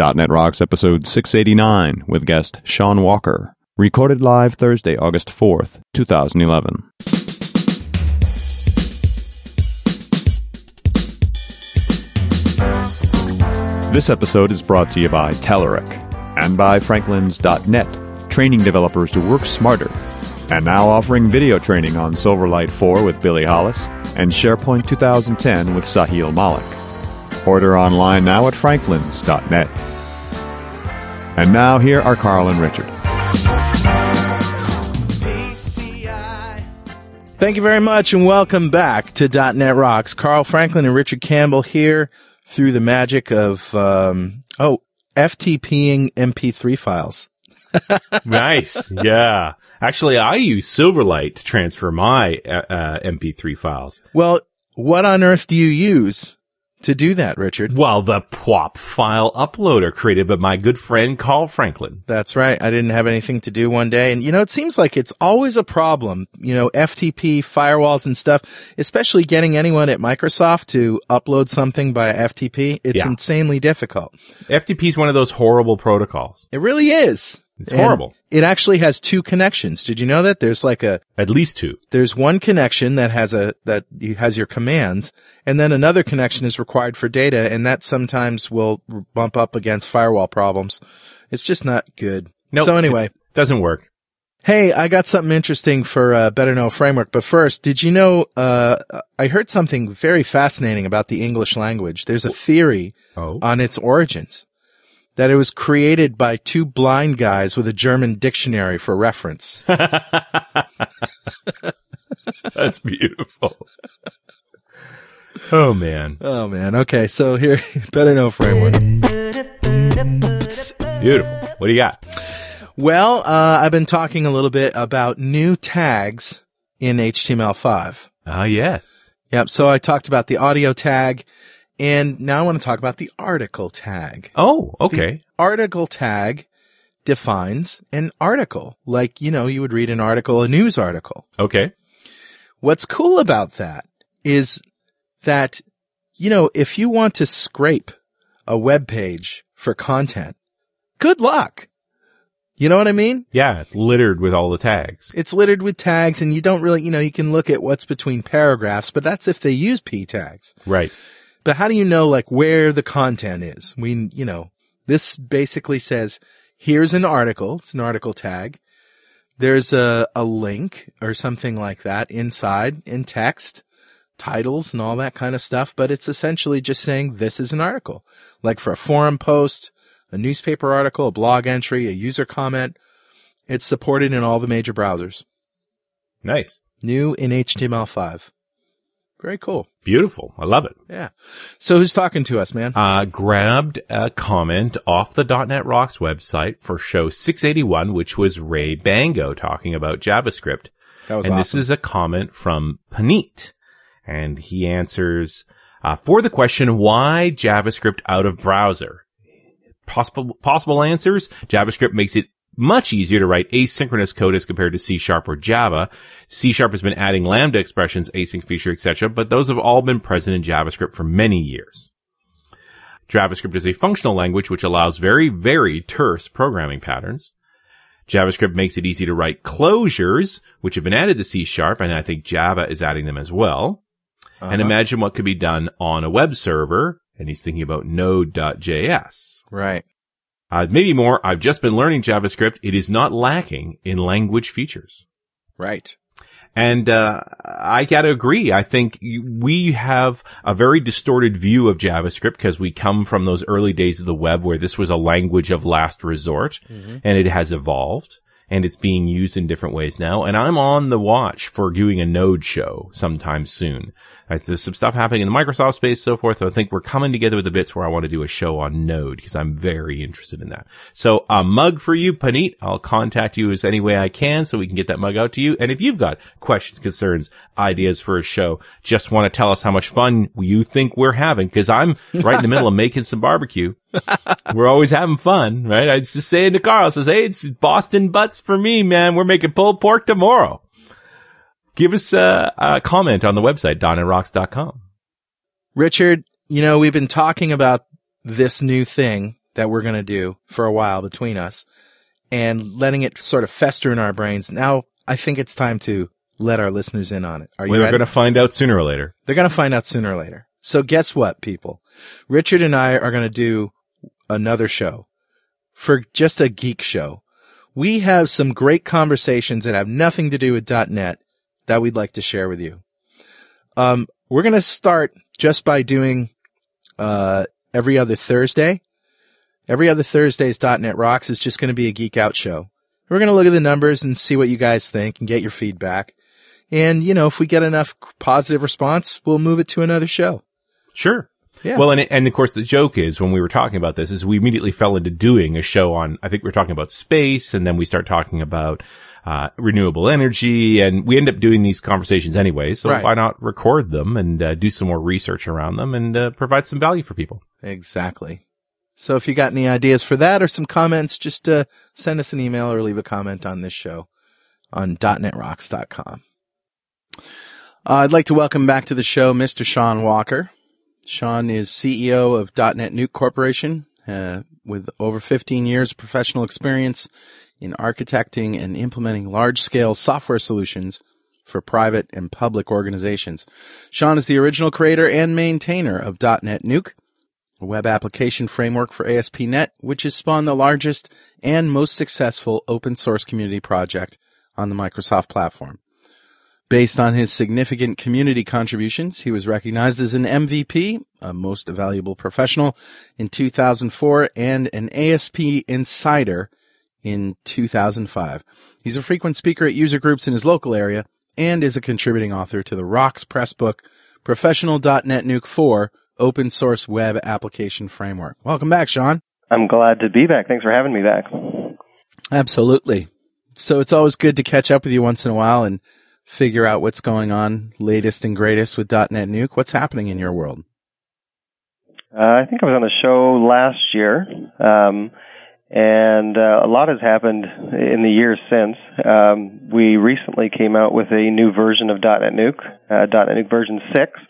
.NET Rocks episode 689 with guest Shaun Walker. Recorded live Thursday, August 4th, 2011. This episode is brought to you by Telerik and by Franklins.net, training developers to work smarter. And now offering video training on Silverlight 4 with Billy Hollis and SharePoint 2010 with Sahil Malik. Order online now at franklins.net. And now here are Carl and Richard. Thank you very much and welcome back to .NET Rocks. Carl Franklin and Richard Campbell here through the magic of, um, oh, FTPing MP3 files. nice. Yeah. Actually, I use Silverlight to transfer my uh, uh MP3 files. Well, what on earth do you use to do that, Richard? Well, the PWOP file uploader created by my good friend Carl Franklin. That's right. I didn't have anything to do one day. And you know, it seems like it's always a problem, you know, FTP firewalls and stuff, especially getting anyone at Microsoft to upload something by FTP. It's Yeah. insanely difficult. FTP is one of those horrible protocols. It really is. It's And horrible. It actually has two connections. Did you know that? There's like a, At least two. there's one connection that has a that has your commands and then another connection is required for data and that sometimes will bump up against firewall problems it's just not good No. so anyway doesn't work. hey i got something interesting for uh, better know framework but first did you know uh, i heard something very fascinating about the english language there's a theory Oh. on its origins that it was created by two blind guys with a german dictionary for reference That's beautiful. oh man. oh man okay so here better know framework Beautiful. What do you got? Well, uh, I've been talking a little bit about new tags in HTML5. Ah, yes. Yep. So I talked about the audio tag and now I want to talk about the article tag. Oh, okay. Article tag defines an article like, you know, you would read an article, a news article. Okay. What's cool about that is that, you know, if you want to scrape a web page for content, good luck. You know what I mean? Yeah, it's littered with all the tags. it's littered with tags and you don't really, you know, you can look at what's between paragraphs, but that's if they use p tags. Right. But how do you know like where the content is? We, you know, this basically says, here's an article. It's an article tag. There's a, a link or something like that inside in text, titles and all that kind of stuff. But it's essentially just saying this is an article. Like for a forum post, a newspaper article, a blog entry, a user comment. It's supported in all the major browsers. Nice. New in HTML5. Very cool. Beautiful. I love it. Yeah. So who's talking to us, man? uh, grabbed a comment off the .NET Rocks website for show 681, which was Rey Bango talking about JavaScript. That was and awesome. this is a comment from Panit. And he answers, uh, for the question, why JavaScript out of browser? Possible, possible answers. JavaScript makes it much easier to write asynchronous code as compared to C Sharp or Java. C Sharp has been adding Lambda expressions, async feature, etc., but those have all been present in JavaScript for many years. JavaScript is a functional language which allows very, very terse programming patterns. JavaScript makes it easy to write closures, which have been added to C Sharp, and I think Java is adding them as well. And Uh-huh. imagine what could be done on a web server, and he's thinking about Node.js. Right. Uh, maybe more, I've just been learning JavaScript. It is not lacking in language features. Right. And uh, I gotta agree. I think we have a very distorted view of JavaScript because we come from those early days of the web where this was a language of last resort, and it has evolved and it's being used in different ways now. And I'm on the watch for doing a Node show sometime soon. Uh, There's some stuff happening in the Microsoft space, so forth. So I think we're coming together with the bits where I want to do a show on Node because I'm very interested in that. So a mug for you, Panit. I'll contact you as any way I can so we can get that mug out to you. And if you've got questions, concerns, ideas for a show, just want to tell us how much fun you think we're having because I'm right in the middle of making some barbecue. We're always having fun, right? I was just saying to Carl, I says, Hey, it's Boston butts for me, man. We're making pulled pork tomorrow. Give us a, a comment on the website, dotnetrocks.com. Richard, you know, we've been talking about this new thing that we're going to do for a while between us and letting it sort of fester in our brains. Now I think it's time to let our listeners in on it. Are you We're going to find out sooner or later. They're going to find out sooner or later. So guess what, people? Richard and I are going to do another show for just a geek show. We have some great conversations that have nothing to do with .NET that we'd like to share with you. Um, we're going to start just by doing, uh, every other Thursday. Every other Thursday's .NET Rocks is just going to be a geek out show. We're going to look at the numbers and see what you guys think and get your feedback. And, you know, if we get enough positive response, we'll move it to another show. Sure. Yeah. Well, and, and of course the joke is when we were talking about this is we immediately fell into doing a show on, I think we are talking about space and then we start talking about, uh, renewable energy and we end up doing these conversations anyway. So Right. why not record them and uh, do some more research around them and uh, provide some value for people? Exactly. So if you got any ideas for that or some comments, just uh, send us an email or leave a comment on this show on .netrocks.com. Uh, I'd like to welcome back to the show Mr. Shaun Walker. Shaun is CEO of DotNetNuke Corporation uh, with over 15 years of professional experience in architecting and implementing large-scale software solutions for private and public organizations. Shaun is the original creator and maintainer of DotNetNuke, a web application framework for ASP.NET, which has spawned the largest and most successful open source community project on the Microsoft platform. Based on his significant community contributions, he was recognized as an MVP, a most valuable professional, in 2004 and an ASP Insider in 2005. He's a frequent speaker at user groups in his local area and is a contributing author to the Wrox Press book, Professional DotNetNuke 4, Open Source Web Application Framework. Welcome back, Shaun. I'm glad to be back. Thanks for having me back. Absolutely. So it's always good to catch up with you once in a while and figure out what's going on, latest and greatest with DotNetNuke. What's happening in your world? Uh, I think I was on the show last year, um, and uh, a lot has happened in the years since. Um, we recently came out with a new version of DotNetNuke, uh, DotNetNuke version 6,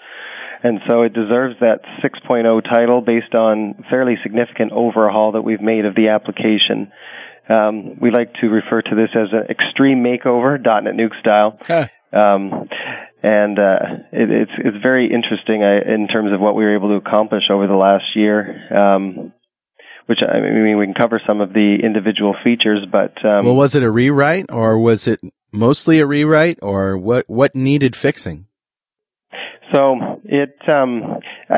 and so it deserves that 6.0 title based on fairly significant overhaul that we've made of the application. Um, we like to refer to this as an extreme makeover, DotNetNuke style. Um, and uh, it, it's it's very interesting uh, in terms of what we were able to accomplish over the last year. Um, which I mean, we can cover some of the individual features, but um, well, was it a rewrite or was it mostly a rewrite or what, what needed fixing? So it um, uh,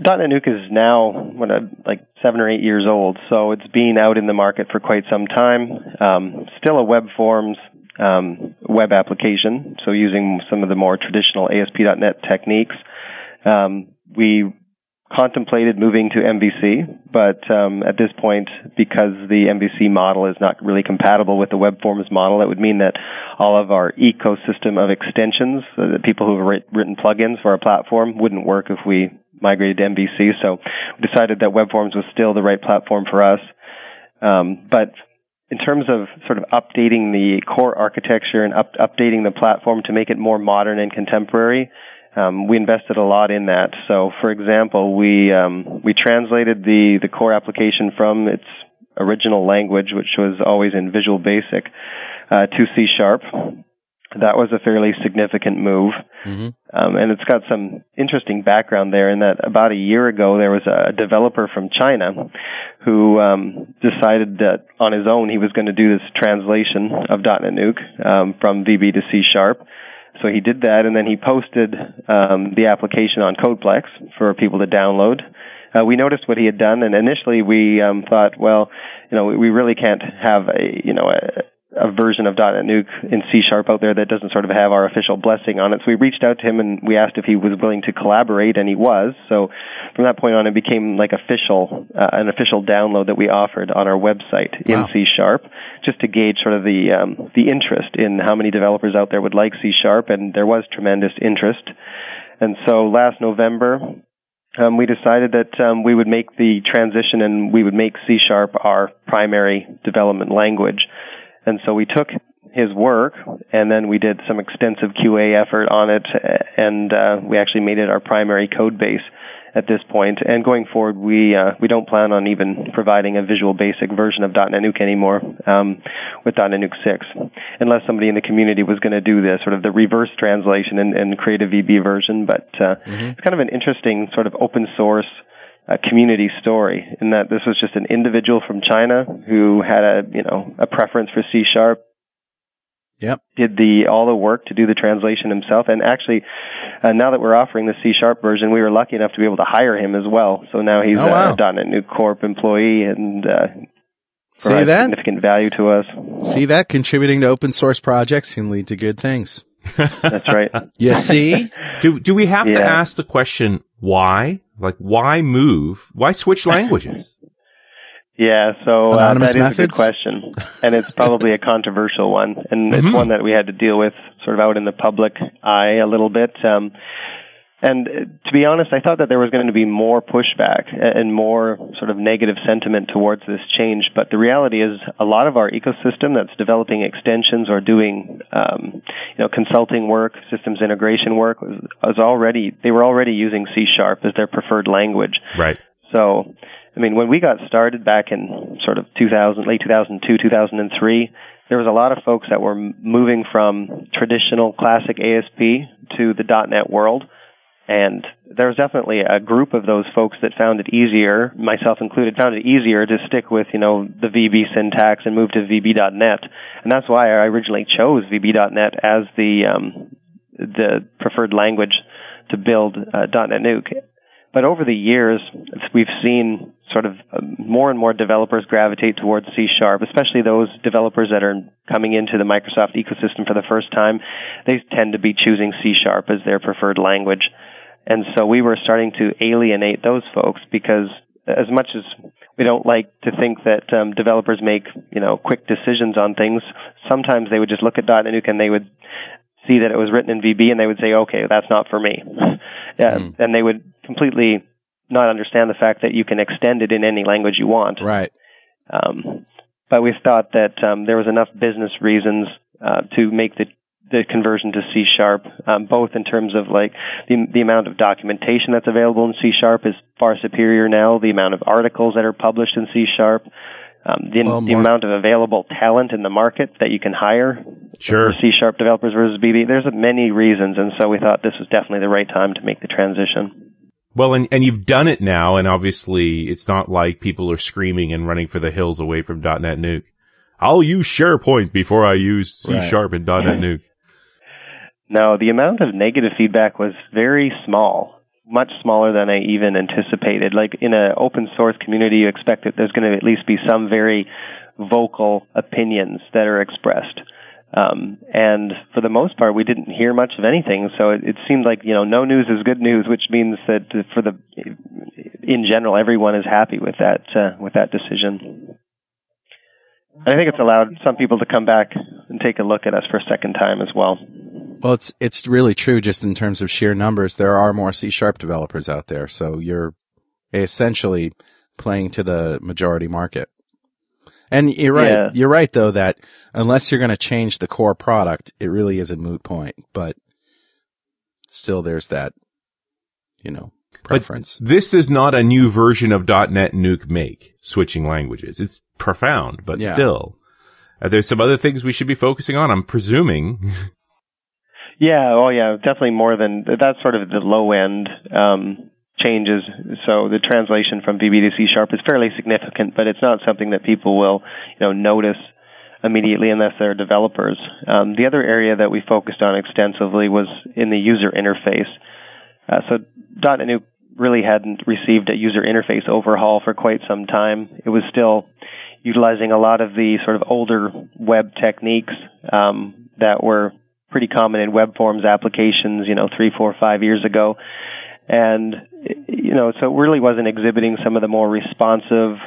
DotNetNuke is now what uh, like seven or eight years old. So it's been out in the market for quite some time. Um, still a web forms um, web application. So using some of the more traditional ASP.NET techniques. Um, we contemplated moving to MVC, but um, at this point, because the MVC model is not really compatible with the web forms model, it would mean that all of our ecosystem of extensions, uh, the people who have writ- written plugins for our platform, wouldn't work if we migrated to MVC. So we decided that web forms was still the right platform for us. Um, but in terms of sort of updating the core architecture and up- updating the platform to make it more modern and contemporary, um, we invested a lot in that. So, for example, we um, we translated the the core application from its original language, which was always in Visual Basic, uh, to C Sharp. That was a fairly significant move, mm-hmm. um, and it's got some interesting background there. In that, about a year ago, there was a developer from China who um, decided that on his own he was going to do this translation of DotNetNuke um, from VB to C Sharp. So he did that, and then he posted um, the application on CodePlex for people to download. Uh, we noticed what he had done, and initially we um, thought, well, you know, we really can't have a, you know, a, a version of DotNetNuke in C Sharp out there that doesn't sort of have our official blessing on it. So we reached out to him and we asked if he was willing to collaborate, and he was. So from that point on, it became like official, uh, an official download that we offered on our website Wow. in C Sharp, just to gauge sort of the um, the interest in how many developers out there would like C Sharp, and there was tremendous interest. And so last November, um, we decided that um, we would make the transition and we would make C Sharp our primary development language. And so we took his work and then we did some extensive QA effort on it and uh, we actually made it our primary code base. at this point. And going forward, we uh, we don't plan on even providing a Visual Basic version of DotNetNuke anymore um, with DotNetNuke 6, unless somebody in the community was going to do this sort of the reverse translation and, and create a VB version. But uh, mm-hmm. it's kind of an interesting sort of open source. Uh, community story in that this was just an individual from China who had a you know a preference for C sharp Yep. Did the all the work to do the translation himself, and actually, uh, now that we're offering the C sharp version, we were lucky enough to be able to hire him as well. So now he's oh, wow. a DotNetNuke Corp employee and uh, See that? significant value to us. See that contributing to open source projects can lead to good things. That's right. you see? Do do we have yeah. to ask the question why? Like why move? Why switch languages? Yeah, so uh, that is methods? a good question, and it's probably a controversial one, and mm-hmm. it's one that we had to deal with sort of out in the public eye a little bit. Um, and to be honest, I thought that there was going to be more pushback and more sort of negative sentiment towards this change. But the reality is, a lot of our ecosystem that's developing extensions or doing, um, you know, consulting work, systems integration work, was, was already they were already using C sharp as their preferred language. Right. So I mean, when we got started back in sort of 2000, late 2002, 2003, there was a lot of folks that were moving from traditional classic ASP to the .NET world. And there was definitely a group of those folks that found it easier, myself included, found it easier to stick with, you know, the VB syntax and move to VB.NET. And that's why I originally chose VB.NET as the, um, the preferred language to build uh, DotNetNuke. But over the years, we've seen sort of uh, more and more developers gravitate towards C sharp, especially those developers that are coming into the Microsoft ecosystem for the first time. They tend to be choosing C sharp as their preferred language. And so we were starting to alienate those folks because as much as we don't like to think that um, developers make you know quick decisions on things, sometimes they would just look at Nuke and they would see that it was written in VB and they would say, okay, that's not for me. yeah, mm. And they would completely not understand the fact that you can extend it in any language you want. Right. Um, but we thought that um, there was enough business reasons uh, to make the the conversion to C sharp, um, both in terms of like the the amount of documentation that's available in C sharp is far superior now. The amount of articles that are published in C sharp, um, the, well, the amount of available talent in the market that you can hire sure. C sharp developers versus VB. There's many reasons, and so we thought this was definitely the right time to make the transition. Well, and, and you've done it now, and obviously it's not like people are screaming and running for the hills away from DotNetNuke. I'll use SharePoint before I use C Sharp and DotNetNuke. No, the amount of negative feedback was very small much smaller than I even anticipated. Like in an open source community, you expect that there's going to at least be some very vocal opinions that are expressed. Um, and for the most part, we didn't hear much of anything. So it, it seemed like you know no news is good news, which means that for the in general, everyone is happy with that uh, with that decision. And I think it's allowed some people to come back and take a look at us for a second time as well. Well, it's it's really true. Just in terms of sheer numbers, there are more C sharp developers out there, so you're essentially playing to the majority market. And you're right. Yeah. You're right, though, that unless you're going to change the core product, it really is a moot point. But still, there's that, you know, preference. But this is not a new version of DotNetNuke make switching languages. It's profound, but yeah. still, uh, there's some other things we should be focusing on. I'm presuming. Yeah, oh yeah, definitely more than that's sort of the low end um, changes. So the translation from VB to C sharp is fairly significant, but it's not something that people will, you know, notice immediately unless they're developers. Um, the other area that we focused on extensively was in the user interface. Uh, so DotNetNuke really hadn't received a user interface overhaul for quite some time. It was still utilizing a lot of the sort of older web techniques um, that were pretty common in web forms applications, you know, three, four, five years ago. And, you know, so it really wasn't exhibiting some of the more responsive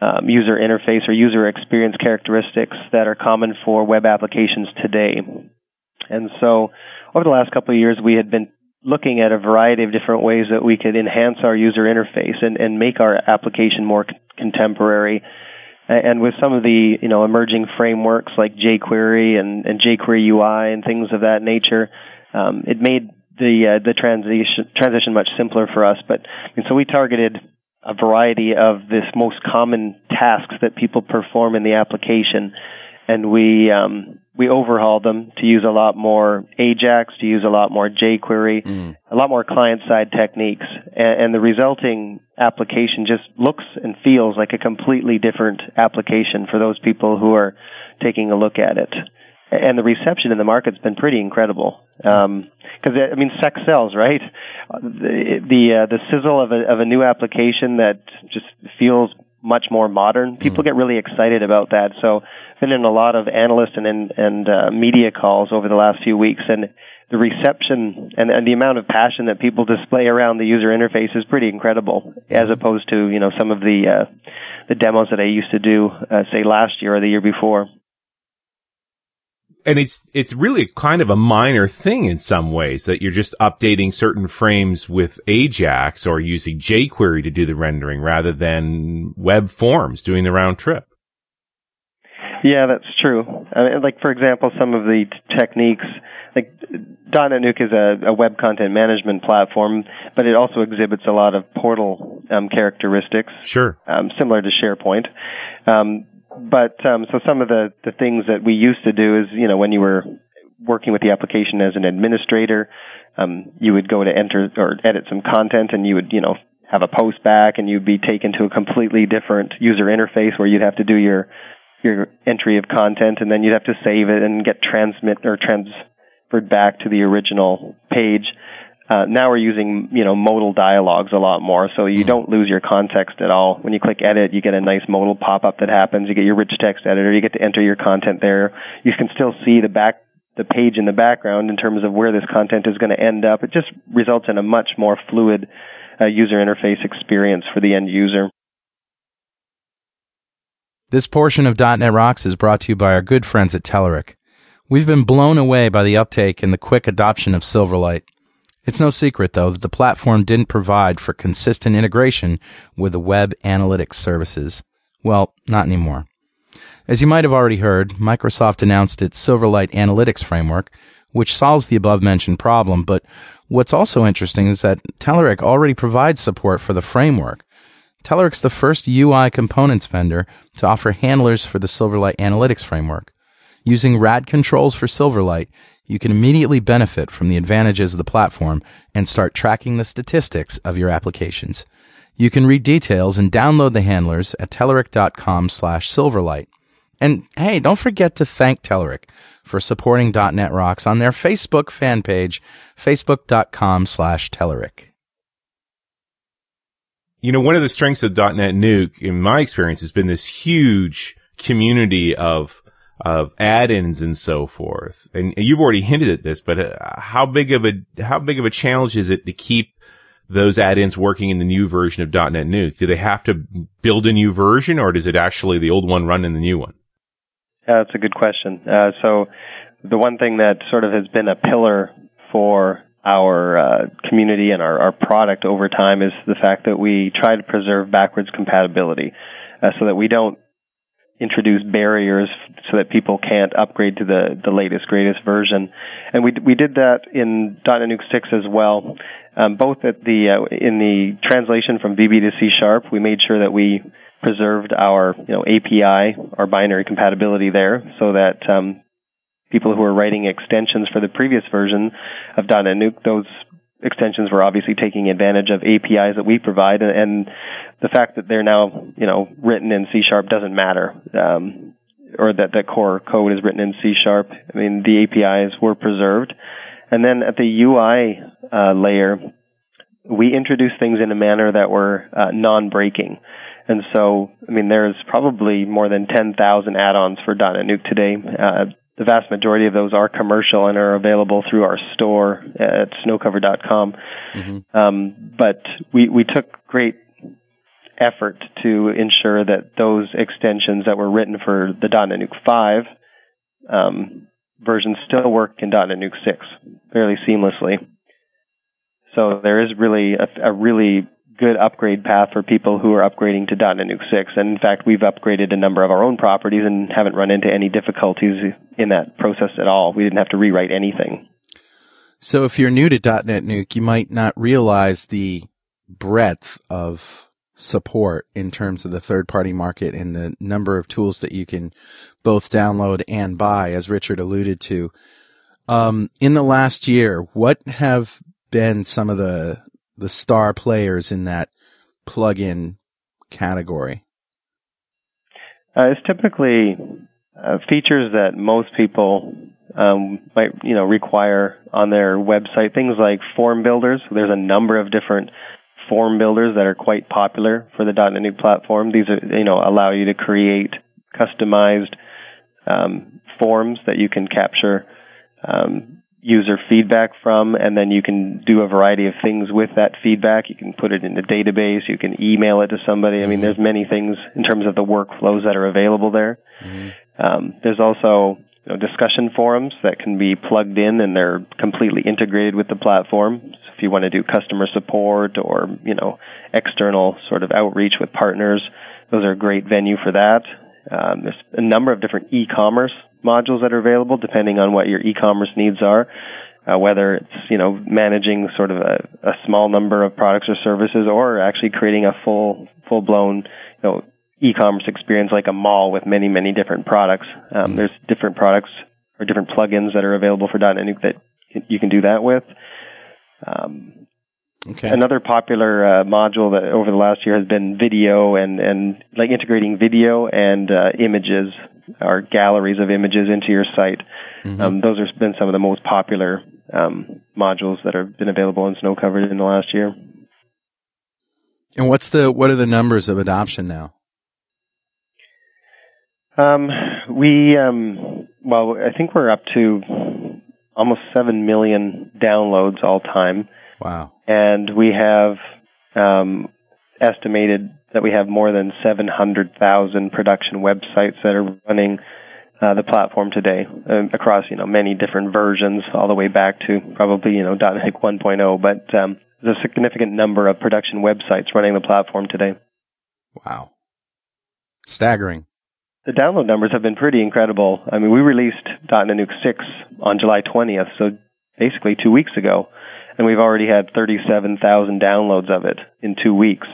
um, user interface or user experience characteristics that are common for web applications today. And so over the last couple of years, we had been looking at a variety of different ways that we could enhance our user interface and, and make our application more c- contemporary and with some of the you know emerging frameworks like jQuery and, and jQuery UI and things of that nature, um, it made the uh, the transition transition much simpler for us. But and so we targeted a variety of this most common tasks that people perform in the application, and we um, we overhauled them to use a lot more Ajax, to use a lot more jQuery, mm. a lot more client side techniques, and, and the resulting application just looks and feels like a completely different application for those people who are taking a look at it and the reception in the market's been pretty incredible. Because um, I mean, sex sells, right? The the, uh, the sizzle of a of a new application that just feels much more modern. People mm. get really excited about that. So, I've been in a lot of analyst and and, and uh, media calls over the last few weeks, and the reception and, and the amount of passion that people display around the user interface is pretty incredible, as opposed to you know some of the uh, the demos that I used to do, uh, say last year or the year before and it's it's really kind of a minor thing in some ways that you're just updating certain frames with Ajax or using jQuery to do the rendering rather than web forms doing the round trip. Yeah, that's true. Mean, like for example, some of the t- techniques, like DotNetNuke is a, a, web content management platform, but it also exhibits a lot of portal um, characteristics. Sure. Um, similar to SharePoint. Um, but um, so some of the the things that we used to do is you know when you were working with the application as an administrator, um, you would go to enter or edit some content, and you would you know have a post back, and you'd be taken to a completely different user interface where you'd have to do your your entry of content, and then you'd have to save it and get transmit or transferred back to the original page. Uh, now we're using, you know, modal dialogues a lot more, so you mm-hmm. don't lose your context at all. When you click edit, you get a nice modal pop-up that happens. You get your rich text editor. You get to enter your content there. You can still see the back, the page in the background in terms of where this content is going to end up. It just results in a much more fluid uh, user interface experience for the end user. This portion of .NET Rocks is brought to you by our good friends at Telerik. We've been blown away by the uptake and the quick adoption of Silverlight. It's no secret, though, that the platform didn't provide for consistent integration with the web analytics services. Well, not anymore. As you might have already heard, Microsoft announced its Silverlight Analytics Framework, which solves the above mentioned problem. But what's also interesting is that Telerik already provides support for the framework. Telerik's the first UI components vendor to offer handlers for the Silverlight Analytics Framework. Using RAD controls for Silverlight, you can immediately benefit from the advantages of the platform and start tracking the statistics of your applications. You can read details and download the handlers at telerik.com slash silverlight. And hey, don't forget to thank Telerik for supporting .NET Rocks on their Facebook fan page, facebook.com slash Telerik. You know, one of the strengths of DotNetNuke, in my experience, has been this huge community of of add-ins and so forth. And you've already hinted at this, but uh, how big of a how big of a challenge is it to keep those add-ins working in the new version of DotNetNuke? Do they have to build a new version, or does it actually the old one run in the new one? Yeah, that's a good question. Uh, so the one thing that sort of has been a pillar for our uh, community and our, our, product over time is the fact that we try to preserve backwards compatibility uh, so that we don't introduce barriers so that people can't upgrade to the, the latest, greatest version. And we, we did that in Nuke 6 as well. Um, both at the, uh, in the translation from VB to C Sharp, we made sure that we preserved our, you know, API, our binary compatibility there so that, um, people who are writing extensions for the previous version of Nuke, those extensions were obviously taking advantage of APIs that we provide, and the fact that they're now you know written in C sharp doesn't matter, um, or that that core code is written in C sharp. I mean the APIs were preserved, and then at the UI uh, layer, we introduced things in a manner that were uh, non-breaking. And so, I mean, there's probably more than 10,000 add-ons for DotNetNuke today. Uh, the vast majority of those are commercial and are available through our store at snowcover.com. Mm-hmm. Um, but we, we took great effort to ensure that those extensions that were written for the DotNetNuke 5 um, version still work in DotNetNuke 6 fairly seamlessly. So there is really a, a really good upgrade path for people who are upgrading to DotNetNuke 6. And in fact, we've upgraded a number of our own properties and haven't run into any difficulties in that process at all. We didn't have to rewrite anything. So if you're new to DotNetNuke, you might not realize the breadth of support in terms of the third party market and the number of tools that you can both download and buy, as Richard alluded to. Um, in the last year, what have been some of the the star players in that plugin category? Uh, it's typically uh, features that most people um, might you know require on their website. Things like form builders. There's a number of different form builders that are quite popular for the DotNetNuke platform. These are you know allow you to create customized um, forms that you can capture um, user feedback from, and then you can do a variety of things with that feedback. You can put it in a database. You can email it to somebody. I mean, there's many things in terms of the workflows that are available there. Mm-hmm. Um, there's also you know, discussion forums that can be plugged in, and they're completely integrated with the platform. If you want to do customer support or you know external sort of outreach with partners, those are a great venue for that. Um, there's a number of different e-commerce modules that are available depending on what your e-commerce needs are. Uh, whether it's you know managing sort of a, a small number of products or services, or actually creating a full full blown you know e-commerce experience like a mall with many many different products. Um, there's different products or different plugins that are available for .NET that you can do that with. Um, Okay. Another popular uh, module that over the last year has been video and and like integrating video and uh, images or galleries of images into your site. Mm-hmm. Um, those have been some of the most popular um, modules that have been available in Snow Covered in the last year. And what's the what are the numbers of adoption now? Um, we um, well, I think we're up to almost seven million downloads all time. Wow. And we have um, estimated that we have more than 700,000 production websites that are running uh, the platform today uh, across you know many different versions, all the way back to probably you know .NET 1.0. But um, there's a significant number of production websites running the platform today. Wow, staggering. The download numbers have been pretty incredible. I mean, we released DotNetNuke 6 on July 20th, so basically two weeks ago and we've already had 37,000 downloads of it in two weeks.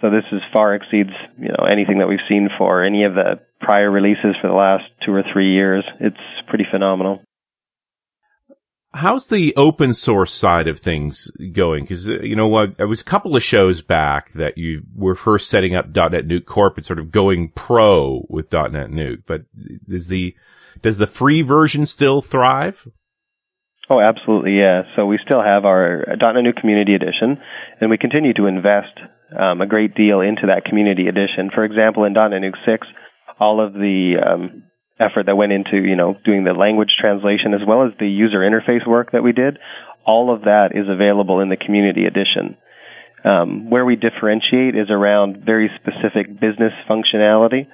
So this is far exceeds you know anything that we've seen for any of the prior releases for the last two or three years. It's pretty phenomenal. How's the open source side of things going? Because uh, you know what, it was a couple of shows back that you were first setting up DotNetNuke Corp and sort of going pro with DotNetNuke. But is the does the free version still thrive? Oh, absolutely, yeah. So we still have our DotNetNuke Community Edition, and we continue to invest um, a great deal into that Community Edition. For example, in DotNetNuke 6, all of the um, effort that went into you know doing the language translation as well as the user interface work that we did, all of that is available in the Community Edition. Um, where we differentiate is around very specific business functionality.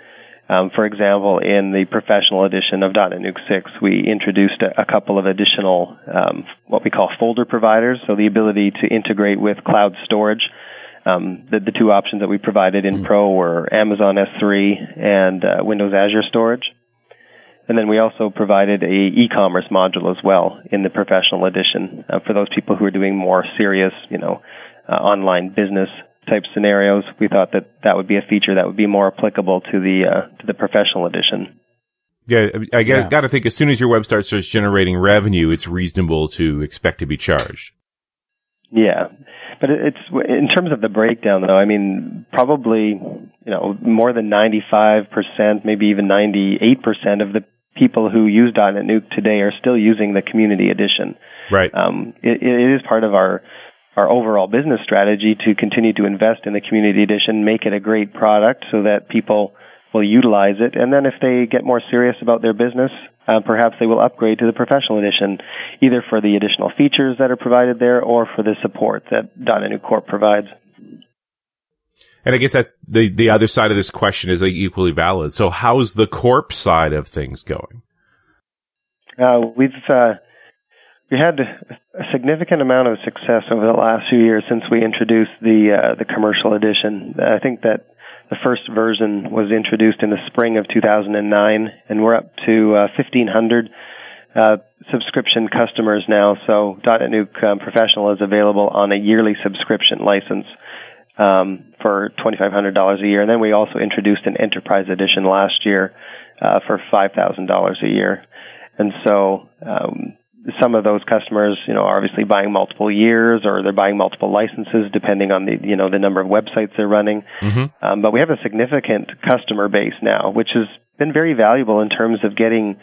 Um, for example, in the professional edition of DotNetNuke 6, we introduced a, a couple of additional um, what we call folder providers, so the ability to integrate with cloud storage. Um, the, the, two options that we provided in mm. Pro were Amazon S3 and uh, Windows Azure Storage. And then we also provided a e-commerce module as well in the professional edition uh, for those people who are doing more serious, you know, uh, online business type scenarios, we thought that that would be a feature that would be more applicable to the uh, to the professional edition. Yeah, I yeah. got to think as soon as your website starts generating revenue, it's reasonable to expect to be charged. Yeah, but it's in terms of the breakdown, though. I mean, probably you know more than ninety five percent, maybe even ninety eight percent of the people who use DotNetNuke today are still using the Community Edition. Right. Um, it, it is part of our our overall business strategy to continue to invest in the community edition, make it a great product so that people will utilize it. And then if they get more serious about their business, uh, perhaps they will upgrade to the professional edition, either for the additional features that are provided there or for the support that DotNetNuke Corp provides. And I guess that the, the other side of this question is like equally valid. So how's the corp side of things going? Uh, we've, uh, we had a significant amount of success over the last few years since we introduced the uh, the commercial edition. I think that the first version was introduced in the spring of 2009, and we're up to uh, 1,500 uh, subscription customers now. So DotNetNuke um, Professional is available on a yearly subscription license um, for $2,500 a year. And then we also introduced an enterprise edition last year uh, for $5,000 a year. And so um, some of those customers, you know, are obviously buying multiple years or they're buying multiple licenses depending on the, you know, the number of websites they're running. Mm-hmm. Um, but we have a significant customer base now, which has been very valuable in terms of getting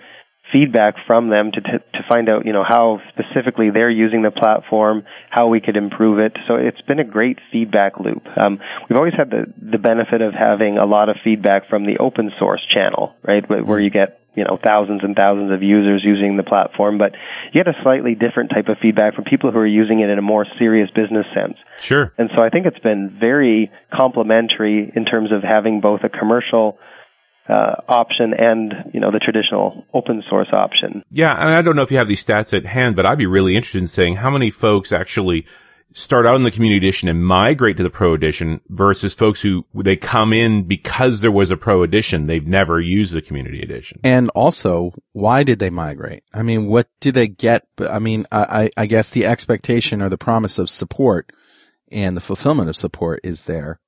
feedback from them to, to, to find out, you know, how specifically they're using the platform, how we could improve it. So it's been a great feedback loop. Um, we've always had the, the benefit of having a lot of feedback from the open source channel, right, where you get you know thousands and thousands of users using the platform, but you get a slightly different type of feedback from people who are using it in a more serious business sense. Sure. And so I think it's been very complementary in terms of having both a commercial uh, option and you know the traditional open source option. Yeah, and I don't know if you have these stats at hand, but I'd be really interested in saying how many folks actually start out in the community edition and migrate to the pro edition versus folks who they come in because there was a pro edition. They've never used the community edition. And also, why did they migrate? I mean, what did they get? I mean, I, I guess the expectation or the promise of support and the fulfillment of support is there,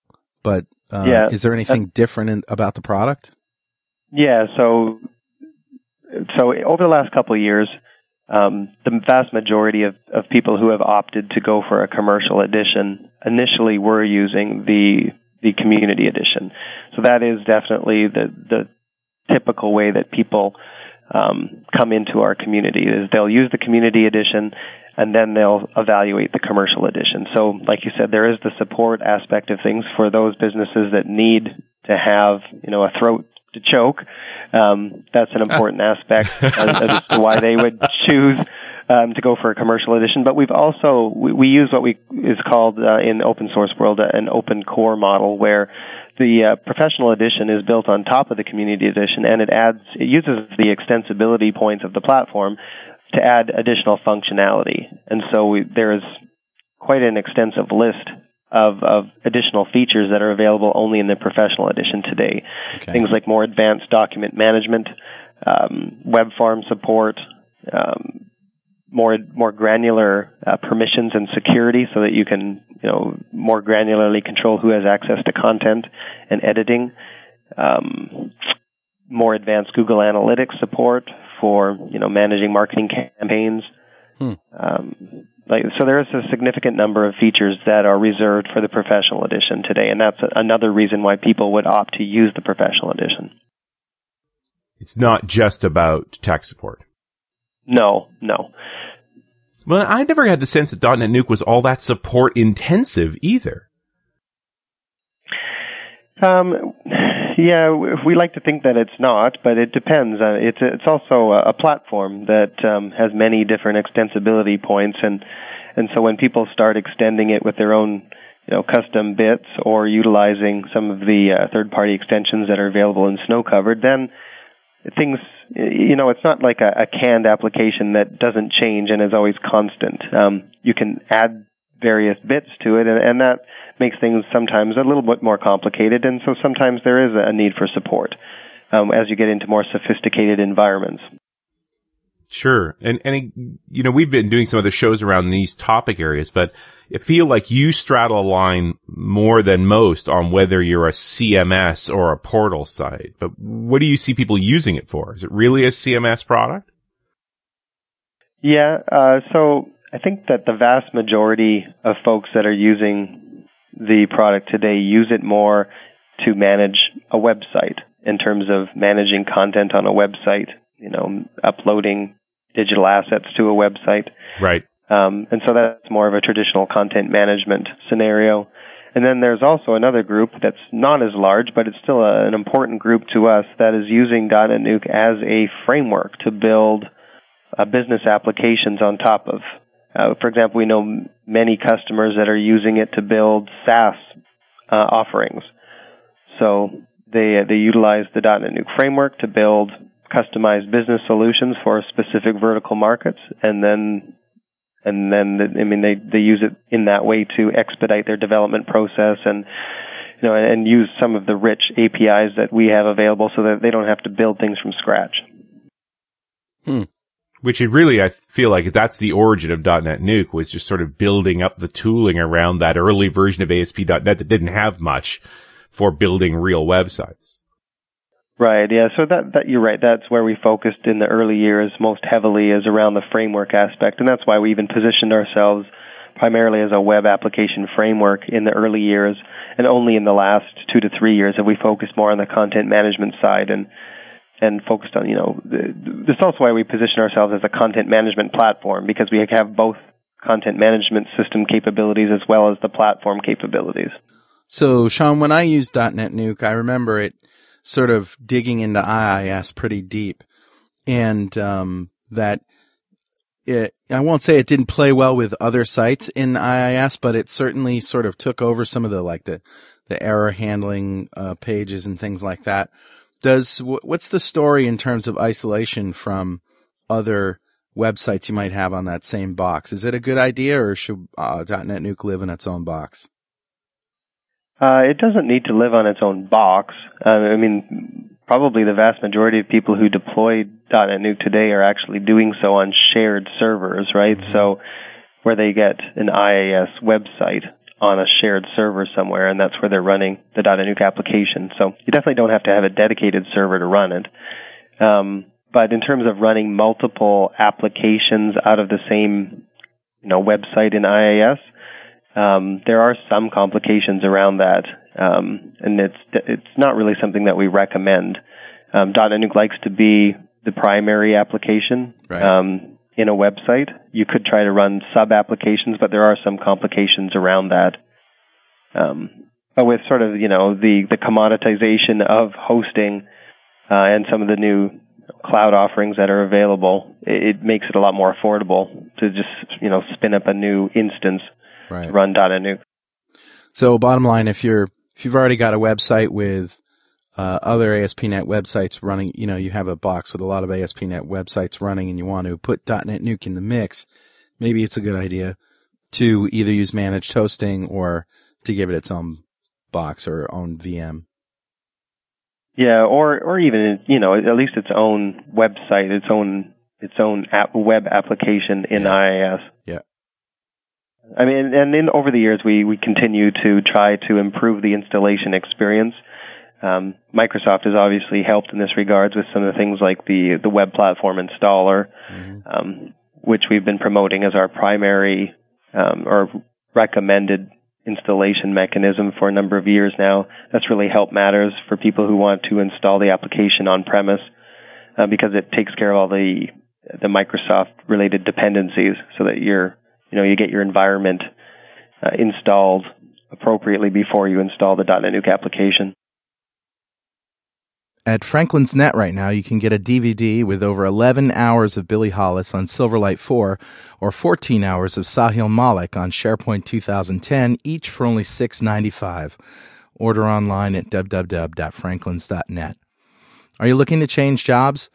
but uh, yeah. is there anything uh, different in, about the product? Yeah. So, so over the last couple of years, um, the vast majority of, of people who have opted to go for a commercial edition initially were using the the community edition. So that is definitely the the typical way that people um, come into our community is they'll use the community edition and then they'll evaluate the commercial edition. So, like you said, there is the support aspect of things for those businesses that need to have you know a throat to choke. Um, that's an important aspect as, as to why they would choose um, to go for a commercial edition. But we've also we, we use what we is called uh, in open source world an open core model where the uh, professional edition is built on top of the community edition and it adds it uses the extensibility points of the platform to add additional functionality. And so we, there is quite an extensive list of, of additional features that are available only in the professional edition today. Okay. Things like more advanced document management, um, web farm support, um, more more granular uh, permissions and security, so that you can you know more granularly control who has access to content and editing. Um, more advanced Google Analytics support for you know managing marketing campaigns. Hmm. Um, like, so there is a significant number of features that are reserved for the professional edition today, and that's another reason why people would opt to use the professional edition. It's not just about tech support. No, no. Well, I never had the sense that DotNetNuke was all that support intensive either. Um, yeah, we like to think that it's not, but it depends. Uh, it's it's also a, platform that um, has many different extensibility points, and and so when people start extending it with their own you know custom bits or utilizing some of the uh, third party extensions that are available in Snow Covered, then things you know it's not like a, a canned application that doesn't change and is always constant. Um, you can add various bits to it, and, and that makes things sometimes a little bit more complicated, and so sometimes there is a need for support um, as you get into more sophisticated environments. Sure, and and you know we've been doing some other shows around these topic areas, but I feel like you straddle a line more than most on whether you're a CMS or a portal site. But what do you see people using it for? Is it really a CMS product? Yeah, uh, so I think that the vast majority of folks that are using the product today use it more to manage a website in terms of managing content on a website, you know, uploading digital assets to a website. Right. Um, and so that's more of a traditional content management scenario. And then there's also another group that's not as large, but it's still a, an important group to us that is using DotNetNuke as a framework to build uh, business applications on top of. Uh, for example, we know many customers that are using it to build SaaS uh, offerings. So they they utilize the DotNetNuke framework to build customized business solutions for specific vertical markets, and then and then the, I mean they they use it in that way to expedite their development process and you know and use some of the rich APIs that we have available so that they don't have to build things from scratch. Hmm. Which it really, I feel like that's the origin of DotNetNuke was just sort of building up the tooling around that early version of ASP.NET that didn't have much for building real websites. Right. Yeah. So that that you're right. That's where we focused in the early years most heavily is around the framework aspect, and that's why we even positioned ourselves primarily as a web application framework in the early years, and only in the last two to three years have we focused more on the content management side and and focused on you know this is also why we position ourselves as a content management platform because we have both content management system capabilities as well as the platform capabilities. So, Shaun, when I used DotNetNuke, I remember it sort of digging into IIS pretty deep, and um, that it, I won't say it didn't play well with other sites in IIS, but it certainly sort of took over some of the like the the error handling uh, pages and things like that. Does what's the story in terms of isolation from other websites you might have on that same box? Is it a good idea, or should uh, DotNetNuke live in its own box? Uh, it doesn't need to live on its own box. Uh, I mean, probably the vast majority of people who deploy DotNetNuke today are actually doing so on shared servers, right? Mm-hmm. So where they get an IIS website on a shared server somewhere, and that's where they're running the Nuke application. So you definitely don't have to have a dedicated server to run it. Um, but in terms of running multiple applications out of the same, you know, website in IIS, um, there are some complications around that, um, and it's it's not really something that we recommend. Um, Nuke likes to be the primary application right. um, in a website. You could try to run sub applications, but there are some complications around that. Um, but with sort of you know the the commoditization of hosting uh, and some of the new cloud offerings that are available, it, it makes it a lot more affordable to just you know spin up a new instance right. run .NET So bottom line, if you're if you've already got a website with uh, other ASP.NET websites running, you know, you have a box with a lot of ASP.NET websites running, and you want to put DotNetNuke in the mix. Maybe it's a good idea to either use managed hosting or to give it its own box or own VM. Yeah, or or even you know at least its own website, its own its own app, web application in yeah. IIS. Yeah. I mean, and in over the years, we we continue to try to improve the installation experience. Um, Microsoft has obviously helped in this regards with some of the things like the the web platform installer, mm-hmm. um, which we've been promoting as our primary um, or recommended installation mechanism for a number of years now. That's really helped matters for people who want to install the application on premise uh, because it takes care of all the the Microsoft related dependencies so that you're you know, you get your environment uh, installed appropriately before you install the DotNetNuke application. At Franklin's Net right now, you can get a DVD with over 11 hours of Billy Hollis on Silverlight 4 or 14 hours of Sahil Malik on SharePoint 2010, each for only $6.95. Order online at www.franklins.net. Are you looking to change jobs?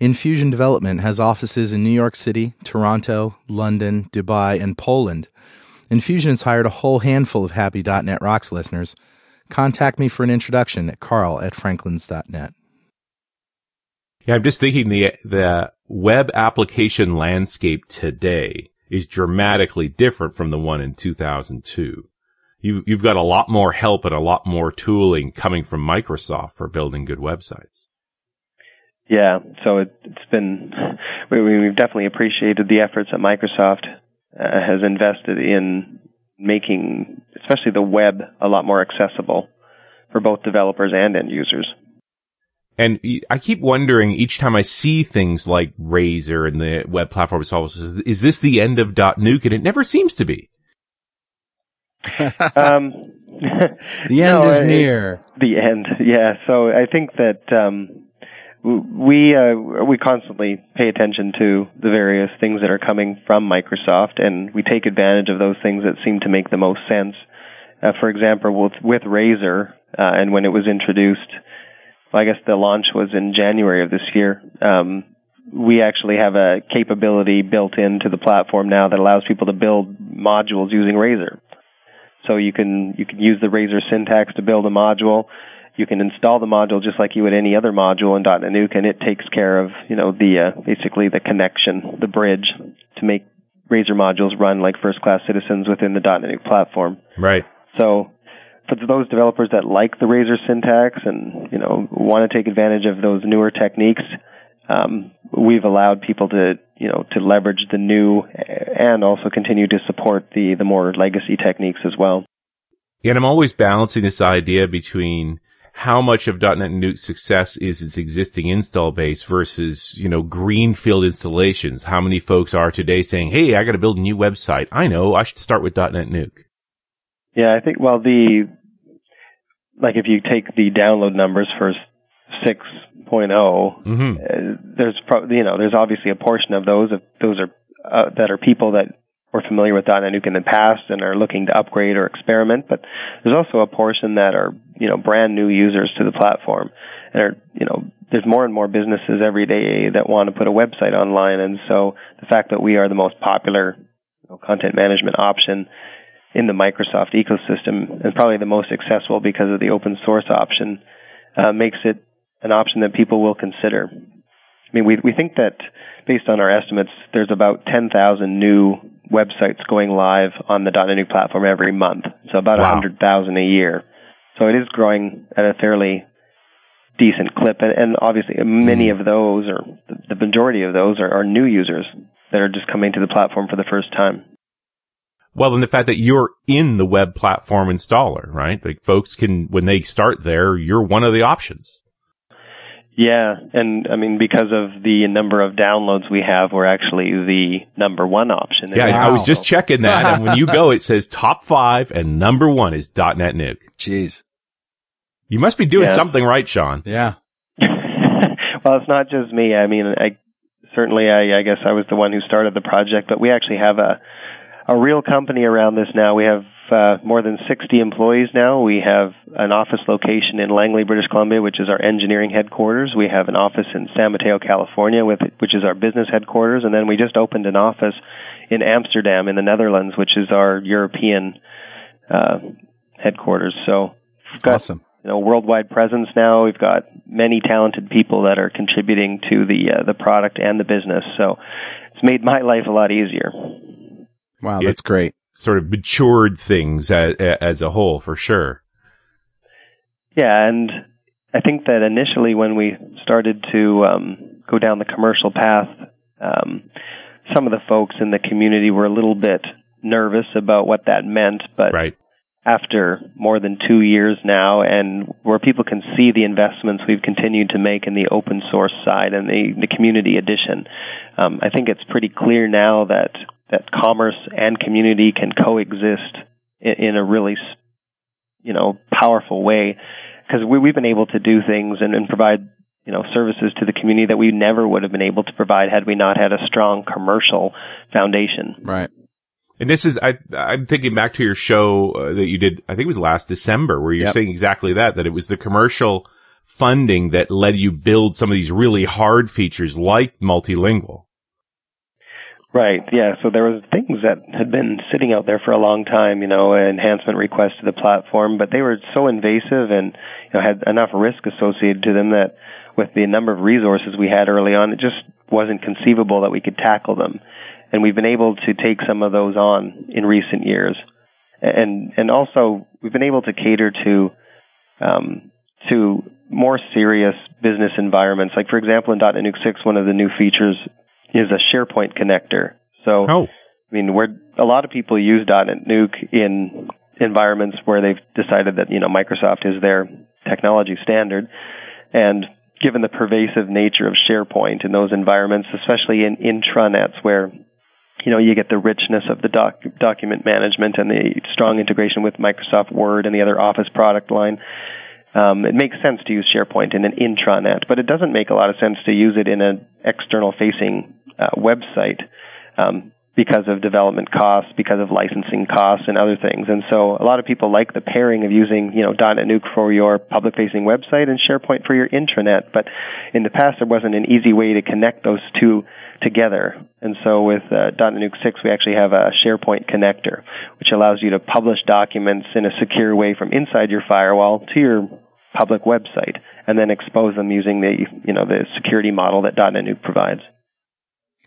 Infusion Development has offices in New York City, Toronto, London, Dubai, and Poland. Infusion has hired a whole handful of Happy.net Rocks listeners. Contact me for an introduction at carl at franklins.net. Yeah, I'm just thinking the the web application landscape today is dramatically different from the one in 2002. You, you've got a lot more help and a lot more tooling coming from Microsoft for building good websites. Yeah, so it, has been we, we've definitely appreciated the efforts that Microsoft uh, has invested in making, especially the web, a lot more accessible for both developers and end users. And I keep wondering each time I see things like Razor and the web platform solvers, is this the end of .nuke? And it never seems to be. um, the end no, is near. The end, yeah. So I think that um, we uh, we constantly pay attention to the various things that are coming from Microsoft, and we take advantage of those things that seem to make the most sense. Uh, for example, with with Razor, uh, and when it was introduced, well, I guess the launch was in January of this year. Um, we actually have a capability built into the platform now that allows people to build modules using Razor. So you can you can use the Razor syntax to build a module you can install the module just like you would any other module in DotNetNuke, and it takes care of you know the uh, basically the connection, the bridge to make Razor modules run like first class citizens within the DotNetNuke platform. Right. So for those developers that like the Razor syntax and you know want to take advantage of those newer techniques, um, we've allowed people to you know to leverage the new and also continue to support the the more legacy techniques as well. And I'm always balancing this idea between how much of DotNetNuke's success is its existing install base versus, you know, greenfield installations. How many folks are today saying, Hey, I got to build a new website. I know I should start with DotNetNuke. Yeah, I think, well, the, like if you take the download numbers for 6.0, mm-hmm. uh, there's, pro- you know, there's obviously a portion of those, of those are, uh, that are people that were familiar with DotNetNuke in the past and are looking to upgrade or experiment, but there's also a portion that are, you know, brand new users to the platform and are, you know, there's more and more businesses every day that want to put a website online. And so the fact that we are the most popular you know, content management option in the Microsoft ecosystem and probably the most successful because of the open source option uh, makes it an option that people will consider. I mean, we we think that based on our estimates, there's about 10,000 new websites going live on the .NET platform every month. So about wow. 100,000 a year. So it is growing at a fairly decent clip, and, and obviously many mm. of those, or the majority of those, are, are new users that are just coming to the platform for the first time. Well, and the fact that you're in the web platform installer, right? Like folks can, when they start there, you're one of the options. Yeah, and I mean because of the number of downloads we have, we're actually the number one option. Yeah, wow. I was just checking that, and when you go, it says top five, and number one is DotNetNuke. Jeez, you must be doing yeah. something right, Shaun. Yeah. well, it's not just me. I mean, I certainly, I, I guess I was the one who started the project, but we actually have a a real company around this now. We have uh, more than 60 employees now. We have an office location in Langley, British Columbia, which is our engineering headquarters. We have an office in San Mateo, California, with, which is our business headquarters. And then we just opened an office in Amsterdam in the Netherlands, which is our European uh, headquarters. So got, awesome. You know, worldwide presence now. We've got many talented people that are contributing to the uh, the product and the business. So it's made my life a lot easier. Wow, that's great sort of matured things as, as a whole for sure. Yeah, and I think that initially when we started to um, go down the commercial path, um, some of the folks in the community were a little bit nervous about what that meant, but right. after more than two years now, and where people can see the investments we've continued to make in the open source side and the, the community edition, um, I think it's pretty clear now that that commerce and community can coexist in, in a really, you know, powerful way. Because we, we've been able to do things and, and provide, you know, services to the community that we never would have been able to provide had we not had a strong commercial foundation. Right. And this is, I, I'm thinking back to your show uh, that you did, I think it was last December, where you're yep. saying exactly that, that it was the commercial funding that led you build some of these really hard features like multilingual. Right. Yeah. So there was things that had been sitting out there for a long time, you know, enhancement requests to the platform, but they were so invasive and you know had enough risk associated to them that with the number of resources we had early on, it just wasn't conceivable that we could tackle them. And we've been able to take some of those on in recent years, and and also we've been able to cater to um, to more serious business environments. Like for example, in DotNetNuke 6, one of the new features is a SharePoint connector. So, oh. I mean, where a lot of people use DotNetNuke in environments where they've decided that you know Microsoft is their technology standard, and given the pervasive nature of SharePoint in those environments, especially in intranets where you know you get the richness of the doc, document management and the strong integration with Microsoft Word and the other Office product line. Um, it makes sense to use SharePoint in an intranet, but it doesn't make a lot of sense to use it in an external facing uh, website um, because of development costs, because of licensing costs, and other things. And so a lot of people like the pairing of using, you know, DotNetNuke for your public-facing website and SharePoint for your intranet. But in the past, there wasn't an easy way to connect those two together. And so with uh, DotNetNuke 6, we actually have a SharePoint connector, which allows you to publish documents in a secure way from inside your firewall to your public website and then expose them using the you know the security model that DotNetNuke provides.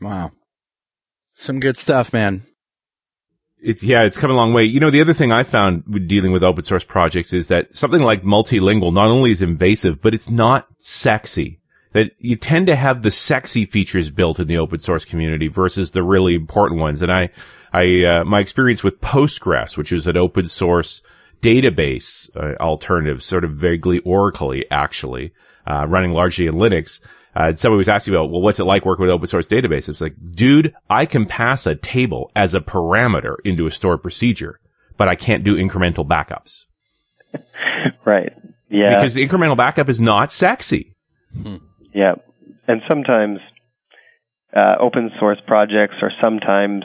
Wow. Some good stuff, man. It's yeah, it's come a long way. You know, the other thing I found with dealing with open source projects is that something like multilingual not only is invasive, but it's not sexy. That you tend to have the sexy features built in the open source community versus the really important ones. And I, I, uh, my experience with Postgres, which is an open source database uh, alternative, sort of vaguely Oracle actually, uh, running largely in Linux, uh, somebody was asking about, well, what's it like working with open source database? It's like, dude, I can pass a table as a parameter into a stored procedure, but I can't do incremental backups. right. Yeah. Because incremental backup is not sexy. Hmm. Yeah. And sometimes, uh, open source projects are sometimes,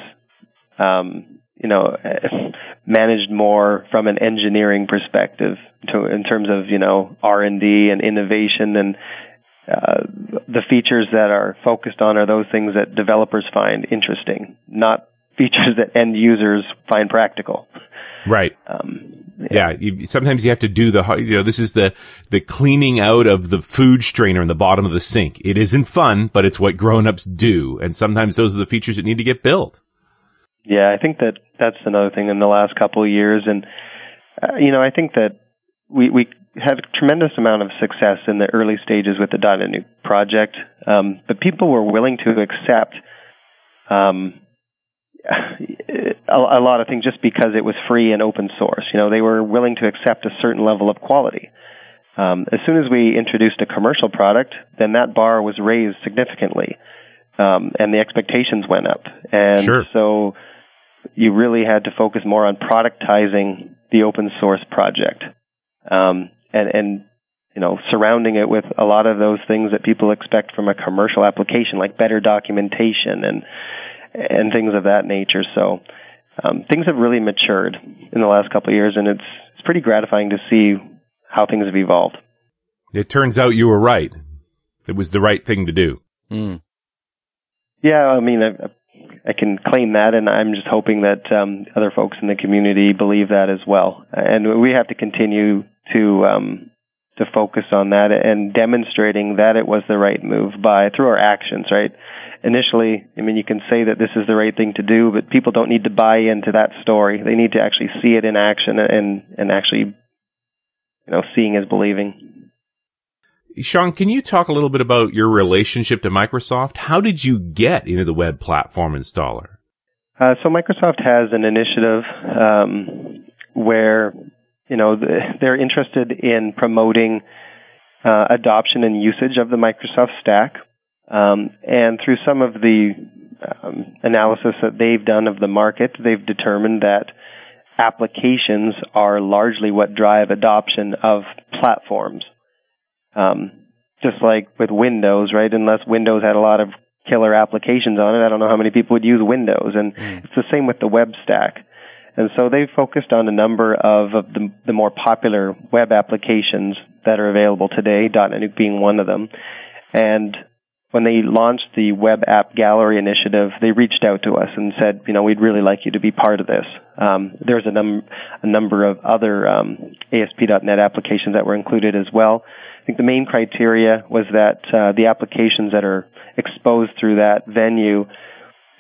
um, you know, managed more from an engineering perspective to, in terms of, you know, R&D and innovation and, uh, the features that are focused on are those things that developers find interesting, not features that end users find practical. Right. Um, yeah. yeah you, sometimes you have to do the, you know, this is the, the cleaning out of the food strainer in the bottom of the sink. It isn't fun, but it's what grown-ups do. And sometimes those are the features that need to get built. Yeah, I think that that's another thing in the last couple of years. And, uh, you know, I think that we, we had a tremendous amount of success in the early stages with the .NET project, um, but people were willing to accept um, a, a, lot of things just because it was free and open source. You know, they were willing to accept a certain level of quality. Um, as soon as we introduced a commercial product, then that bar was raised significantly, um, and the expectations went up. And sure. so you really had to focus more on productizing the open source project. Um, and and you know surrounding it with a lot of those things that people expect from a commercial application, like better documentation and and things of that nature. So um, things have really matured in the last couple of years, and it's it's pretty gratifying to see how things have evolved. It turns out you were right. It was the right thing to do. Mm. Yeah, I mean, I, I can claim that, and I'm just hoping that um, other folks in the community believe that as well. And we have to continue to um, to focus on that and demonstrating that it was the right move by through our actions. Right. Initially, I mean, you can say that this is the right thing to do, but people don't need to buy into that story. They need to actually see it in action and and actually, you know, seeing is believing. Shaun, can you talk a little bit about your relationship to Microsoft? How did you get into the web platform installer? Uh, so Microsoft has an initiative um, where you know they're interested in promoting uh, adoption and usage of the Microsoft stack, um, and through some of the um, analysis that they've done of the market, they've determined that applications are largely what drive adoption of platforms. Um, just like with Windows, right? Unless Windows had a lot of killer applications on it, I don't know how many people would use Windows. And mm. it's the same with the web stack. And so they focused on a number of, of the, the, more popular web applications that are available today, .NET being one of them. And when they launched the Web App Gallery initiative, they reached out to us and said, you know, we'd really like you to be part of this. Um, there's a, num- a number of other um, ASP.NET applications that were included as well. I think the main criteria was that uh, the applications that are exposed through that venue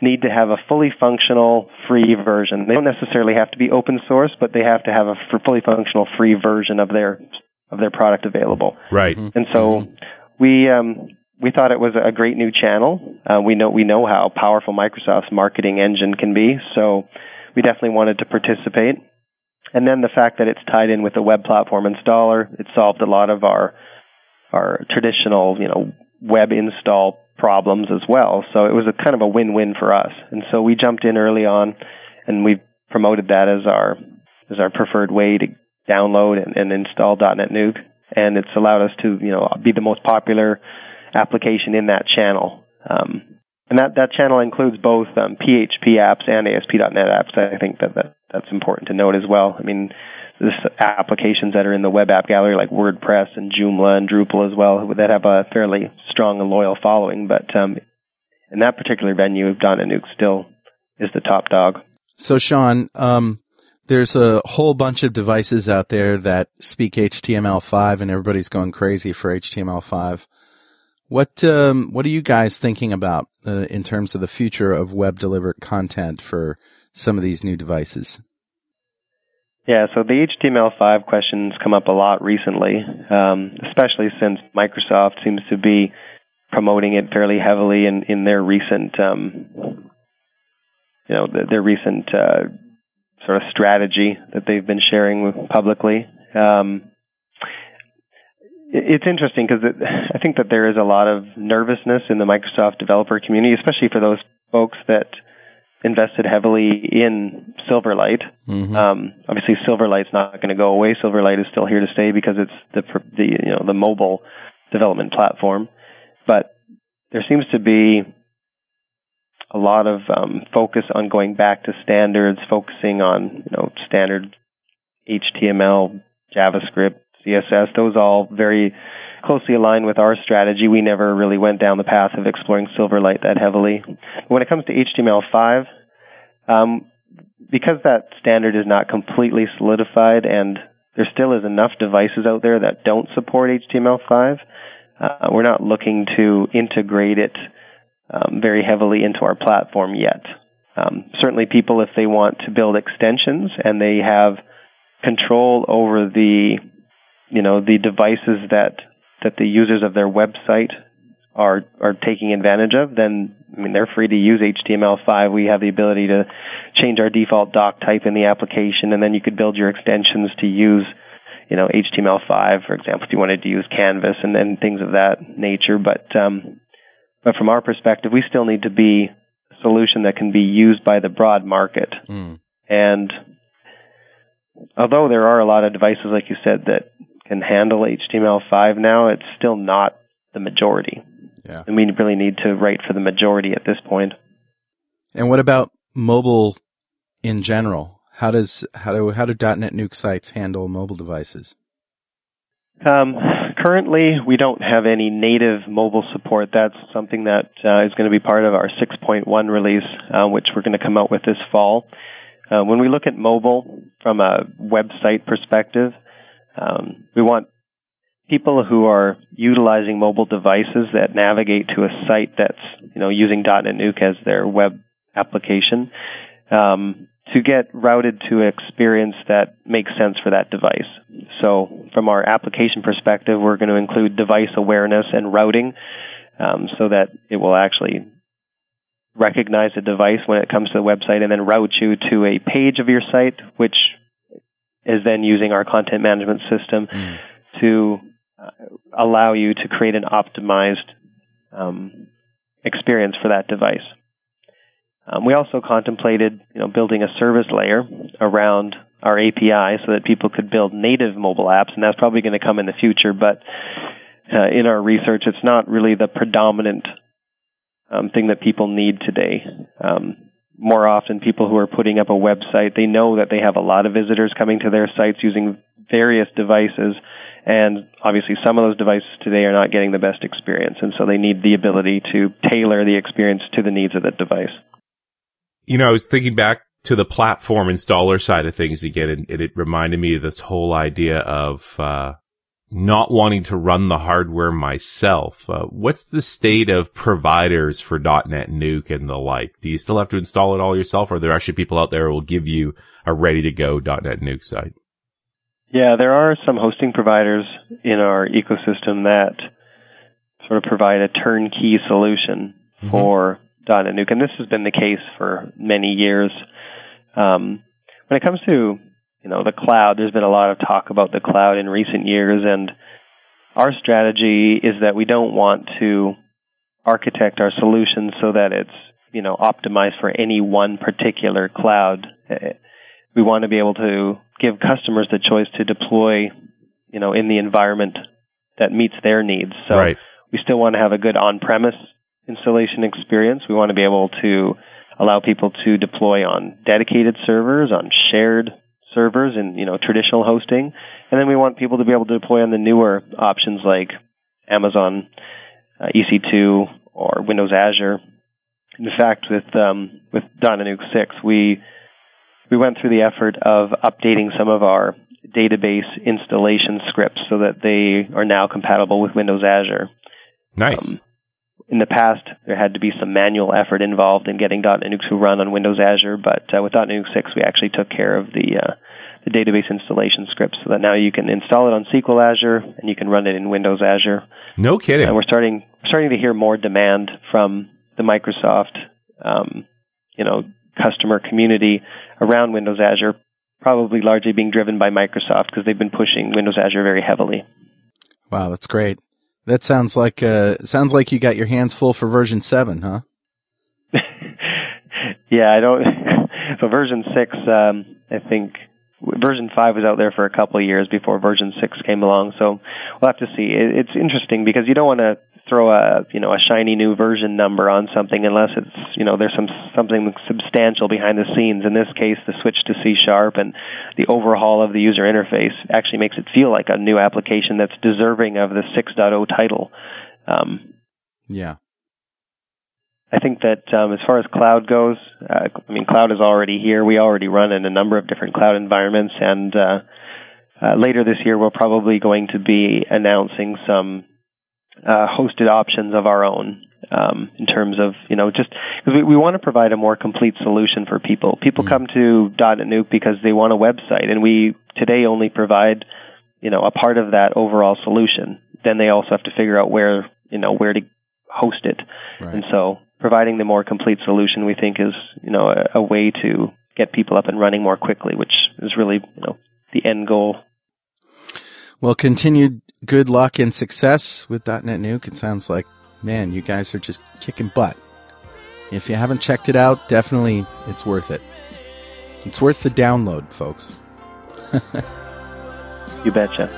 need to have a fully functional free version. They don't necessarily have to be open source, but they have to have a fully functional free version of their of their product available. Right. Mm-hmm. And so mm-hmm. we um, we thought it was a great new channel. Uh, we know we know how powerful Microsoft's marketing engine can be, so we definitely wanted to participate. And then the fact that it's tied in with the web platform installer, it solved a lot of our our traditional, you know, web install problems as well. So it was a kind of a win-win for us. And so we jumped in early on and we promoted that as our as our preferred way to download and, and install DotNetNuke. And it's allowed us to, you know, be the most popular application in that channel. Um, and that, that channel includes both um, PHP apps and ASP.NET apps. I think that, that that's important to note as well. I mean, this applications that are in the web app gallery like WordPress and Joomla and Drupal as well that have a fairly strong and loyal following. But um, in that particular venue, DotNetNuke still is the top dog. So, Shaun, um, there's a whole bunch of devices out there that speak HTML5 and everybody's going crazy for HTML5. What um, what are you guys thinking about uh, in terms of the future of web delivered content for some of these new devices? Yeah, so the HTML5 questions come up a lot recently, um, especially since Microsoft seems to be promoting it fairly heavily in, in their recent, um, you know, their recent uh, sort of strategy that they've been sharing publicly. Um, it's interesting because it, I think that there is a lot of nervousness in the Microsoft developer community, especially for those folks that invested heavily in Silverlight. Mm-hmm. Um, obviously, Silverlight's not going to go away. Silverlight is still here to stay because it's the the you know the mobile development platform. But there seems to be a lot of um, focus on going back to standards, focusing on you know standard HTML, JavaScript, CSS. Those all very closely aligned with our strategy. We never really went down the path of exploring Silverlight that heavily. When it comes to HTML5, um, because that standard is not completely solidified and there still is enough devices out there that don't support HTML5, uh, we're not looking to integrate it um, very heavily into our platform yet. Um, certainly, people, if they want to build extensions and they have control over the, you know, the devices that that the users of their website are are taking advantage of, then I mean they're free to use HTML5. We have the ability to change our default doc type in the application, and then you could build your extensions to use, you know, HTML5, for example, if you wanted to use Canvas and, and things of that nature. But um, but from our perspective, we still need to be a solution that can be used by the broad market. Mm. And although there are a lot of devices, like you said, that can handle HTML5 now, it's still not the majority. Yeah. And we really need to write for the majority at this point. And what about mobile in general? How does how do how do DotNetNuke sites handle mobile devices? Um, currently, we don't have any native mobile support. That's something that uh, is going to be part of our 6.1 release, uh, which we're going to come out with this fall. Uh, when we look at mobile from a website perspective, um, we want people who are utilizing mobile devices that navigate to a site that's you know using DotNetNuke as their web application. Um, to get routed to an experience that makes sense for that device. So, from our application perspective, we're going to include device awareness and routing um, so that it will actually recognize a device when it comes to the website and then route you to a page of your site, which is then using our content management system mm. to uh, allow you to create an optimized um, experience for that device. Um, we also contemplated, you know, building a service layer around our API so that people could build native mobile apps, and that's probably going to come in the future. But uh, in our research, it's not really the predominant um, thing that people need today. Um, more often, people who are putting up a website, they know that they have a lot of visitors coming to their sites using various devices, and obviously, some of those devices today are not getting the best experience, and so they need the ability to tailor the experience to the needs of that device. You know, I was thinking back to the platform installer side of things again, and, and it reminded me of this whole idea of uh, not wanting to run the hardware myself. Uh, what's the state of providers for DotNetNuke and the like? Do you still have to install it all yourself, or are there actually people out there who will give you a ready to go DotNetNuke site? Yeah, there are some hosting providers in our ecosystem that sort of provide a turnkey solution mm-hmm. for DotNetNuke, and this has been the case for many years. Um, when it comes to you know the cloud, there's been a lot of talk about the cloud in recent years, and our strategy is that we don't want to architect our solution so that it's you know optimized for any one particular cloud. We want to be able to give customers the choice to deploy, you know, in the environment that meets their needs. So right. we still want to have a good on-premise installation experience. We want to be able to allow people to deploy on dedicated servers, on shared servers, and you know traditional hosting. And then we want people to be able to deploy on the newer options like Amazon uh, EC2 or Windows Azure. In fact, with um, with .NET 6, we we went through the effort of updating some of our database installation scripts so that they are now compatible with Windows Azure. Nice. Um, in the past, there had to be some manual effort involved in getting Nukes to run on Windows Azure, but uh, with Nuke 6, we actually took care of the uh, the database installation scripts so that now you can install it on SQL Azure and you can run it in Windows Azure. no kidding. And we're starting starting to hear more demand from the Microsoft, um, you know, customer community around Windows Azure, probably largely being driven by Microsoft because they've been pushing Windows Azure very heavily. Wow, that's great. That sounds like uh sounds like you got your hands full for version 7, huh? yeah, I don't. so version six, um, I think version five was out there for a couple of years before version six came along. So we'll have to see. It's interesting because you don't want to throw a you know a shiny new version number on something unless it's you know there's some something substantial behind the scenes. In this case, the switch to C sharp and the overhaul of the user interface actually makes it feel like a new application that's deserving of the 6.0 title. Um, Yeah. I think that um, as far as cloud goes, uh, I mean, cloud is already here. We already run in a number of different cloud environments, and uh, uh, later this year, we're probably going to be announcing some uh, hosted options of our own. Um, in terms of you know just because we, we want to provide a more complete solution for people. People come to .NET Nuke because they want a website, and we today only provide you know a part of that overall solution. Then they also have to figure out where you know where to host it, Right. and so providing the more complete solution we think is you know a, a way to get people up and running more quickly, which is really you know the end goal. Well, continued good luck and success with DotNetNuke. It sounds like, man, you guys are just kicking butt. If you haven't checked it out, definitely it's worth it. It's worth the download, folks. You betcha.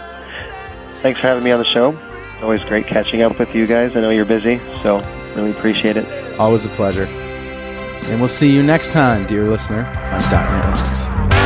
Thanks for having me on the show. Always great catching up with you guys. I know you're busy, so really appreciate it. Always a pleasure. And we'll see you next time, dear listener, on .NET Linux.